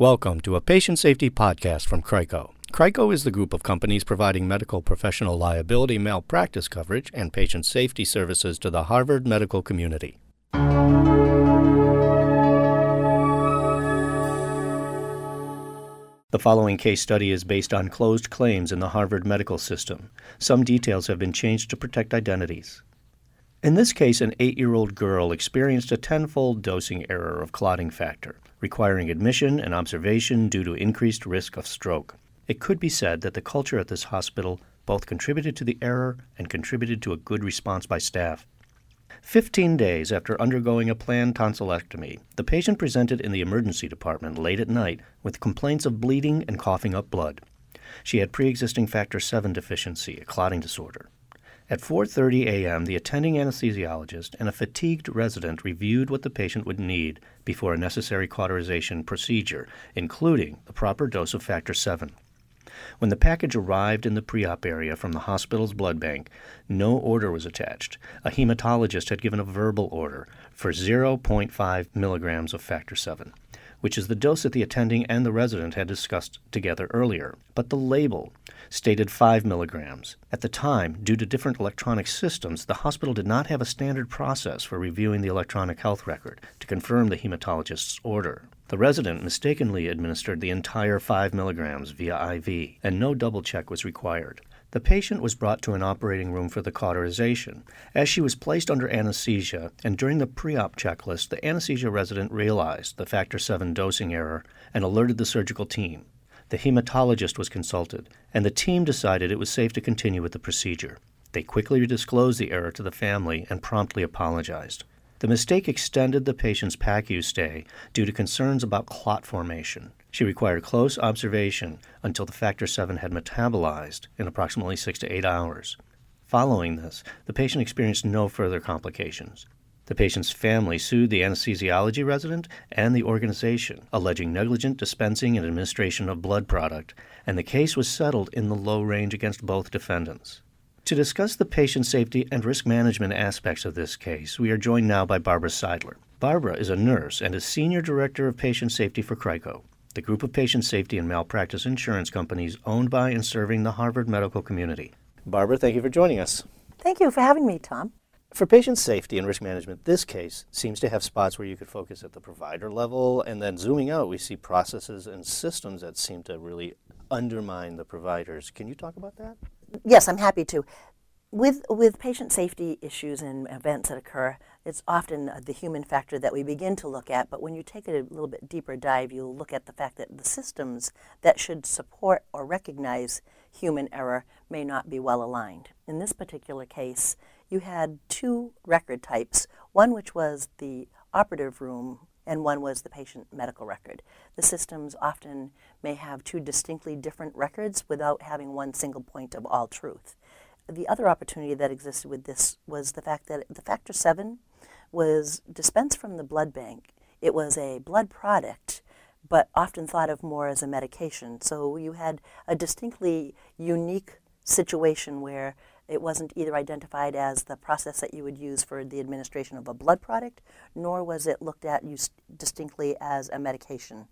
Welcome to a patient safety podcast from Crico. Crico is the group of companies providing medical professional liability malpractice coverage and patient safety services to the Harvard medical community. The following case study is based on closed claims in the Harvard medical system. Some details have been changed to protect identities. In this case, an eight year old girl experienced a tenfold dosing error of clotting factor, requiring admission and observation due to increased risk of stroke. It could be said that the culture at this hospital both contributed to the error and contributed to a good response by staff. Fifteen days after undergoing a planned tonsillectomy, the patient presented in the emergency department late at night with complaints of bleeding and coughing up blood. She had pre-existing factor VII deficiency, a clotting disorder. At 4:30 a.m., the attending anesthesiologist and a fatigued resident reviewed what the patient would need before a necessary cauterization procedure, including the proper dose of factor VII. When the package arrived in the pre-op area from the hospital's blood bank, no order was attached. A hematologist had given a verbal order for 0.5 milligrams of factor VII, which is the dose that the attending and the resident had discussed together earlier. But the label stated 5 milligrams. At the time, due to different electronic systems, the hospital did not have a standard process for reviewing the electronic health record to confirm the hematologist's order. The resident mistakenly administered the entire 5 milligrams via IV, and no double check was required. The patient was brought to an operating room for the cauterization. As she was placed under anesthesia, and during the pre op checklist, the anesthesia resident realized the factor VII dosing error and alerted the surgical team. The hematologist was consulted, and the team decided it was safe to continue with the procedure. They quickly disclosed the error to the family and promptly apologized. The mistake extended the patient's PACU stay due to concerns about clot formation. She required close observation until the factor VII had metabolized in approximately six to eight hours. Following this, the patient experienced no further complications. The patient's family sued the anesthesiology resident and the organization, alleging negligent dispensing and administration of blood product, and the case was settled in the low range against both defendants. To discuss the patient safety and risk management aspects of this case, we are joined now by Barbara Seidler. Barbara is a nurse and a senior director of patient safety for Crico, the group of patient safety and malpractice insurance companies owned by and serving the Harvard medical community. Barbara, thank you for joining us. Thank you for having me, Tom. For patient safety and risk management, this case seems to have spots where you could focus at the provider level, and then zooming out, we see processes and systems that seem to really undermine the providers. Can you talk about that? Yes, I'm happy to. With, with patient safety issues and events that occur, it's often the human factor that we begin to look at, but when you take it a little bit deeper dive, you'll look at the fact that the systems that should support or recognize human error may not be well aligned. In this particular case, you had two record types, one which was the operative room and one was the patient medical record. The systems often may have two distinctly different records without having one single point of all truth. The other opportunity that existed with this was the fact that the factor VII was dispensed from the blood bank. It was a blood product, but often thought of more as a medication. So you had a distinctly unique situation where it wasn't either identified as the process that you would use for the administration of a blood product, nor was it looked at distinctly as a medication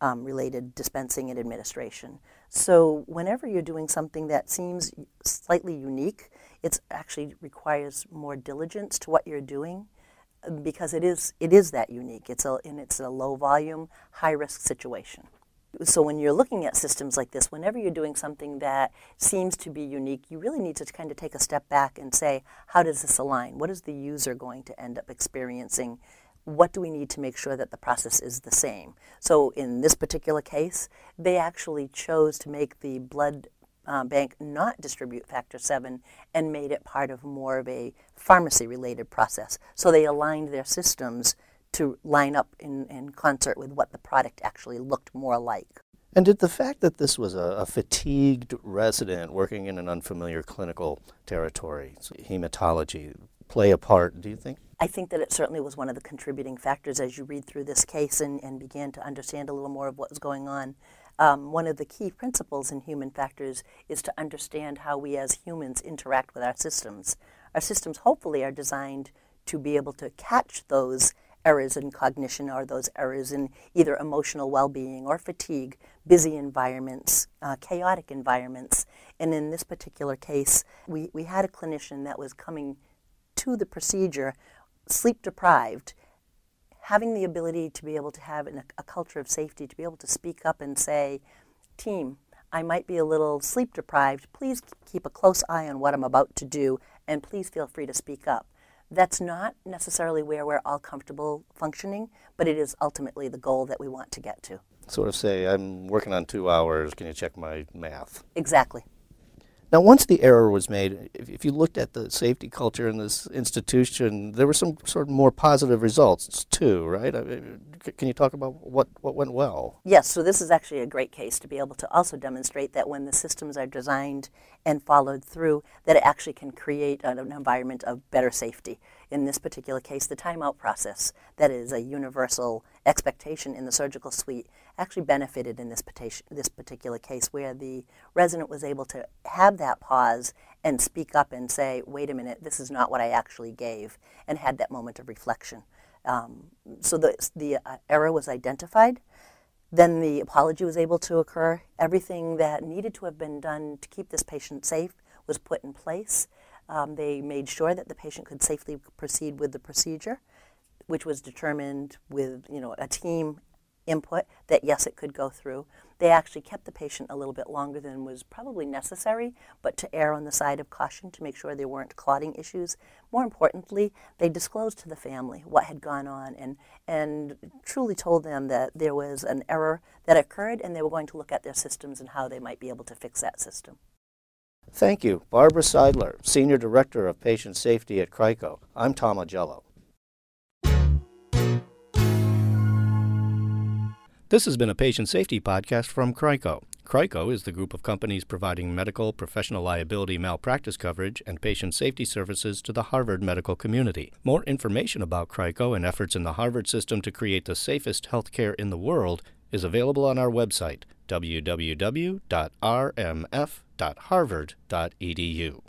um, related dispensing and administration. So whenever you're doing something that seems slightly unique, it actually requires more diligence to what you're doing because it is it is that unique. It's a and it's a low volume, high risk situation. So when you're looking at systems like this, whenever you're doing something that seems to be unique, you really need to kind of take a step back and say, how does this align? What is the user going to end up experiencing? What do we need to make sure that the process is the same? So in this particular case, they actually chose to make the blood uh, bank not distribute factor VII and made it part of more of a pharmacy related process. So they aligned their systems to line up in, in concert with what the product actually looked more like. And did the fact that this was a, a, fatigued resident working in an unfamiliar clinical territory, hematology, play a part, do you think? I think that it certainly was one of the contributing factors as you read through this case and, and began to understand a little more of what was going on. Um, one of the key principles in human factors is to understand how we as humans interact with our systems. Our systems hopefully are designed to be able to catch those errors in cognition are those errors in either emotional well being or fatigue, busy environments, uh, chaotic environments. And in this particular case, we, we had a clinician that was coming to the procedure sleep deprived. Having the ability to be able to have an, a culture of safety, to be able to speak up and say, Team, I might be a little sleep deprived. Please keep a close eye on what I'm about to do, and please feel free to speak up. That's not necessarily where we're all comfortable functioning, but it is ultimately the goal that we want to get to. Sort of say, I'm working on two hours, can you check my math? Exactly. Now, once the error was made, if, if, you looked at the safety culture in this institution, there were some sort of more positive results too, right? I mean, can you talk about what, what went well? Yes, so this is actually a great case to be able to also demonstrate that when the systems are designed and followed through, that it actually can create an environment of better safety. In this particular case, the timeout process, that is a universal expectation in the surgical suite, actually benefited in this, this particular case where the resident was able to have that pause and speak up and say, wait a minute, this is not what I actually gave, and had that moment of reflection. Um, so the, the uh, error was identified. Then the apology was able to occur. Everything that needed to have been done to keep this patient safe was put in place. Um, they made sure that the patient could safely proceed with the procedure, which was determined with you know a team input that yes, it could go through. They actually kept the patient a little bit longer than was probably necessary, but to err on the side of caution to make sure there weren't clotting issues. More importantly, they disclosed to the family what had gone on and, and truly told them that there was an error that occurred and they were going to look at their systems and how they might be able to fix that system. Thank you, Barbara Seidler, Senior Director of Patient Safety at CRICO. I'm Tom Augello. This has been a patient safety podcast from CRICO. CRICO is the group of companies providing medical, professional liability, malpractice coverage, and patient safety services to the Harvard medical community. More information about CRICO and efforts in the Harvard system to create the safest healthcare in the world is available on our website, www.rmf.harvard.edu.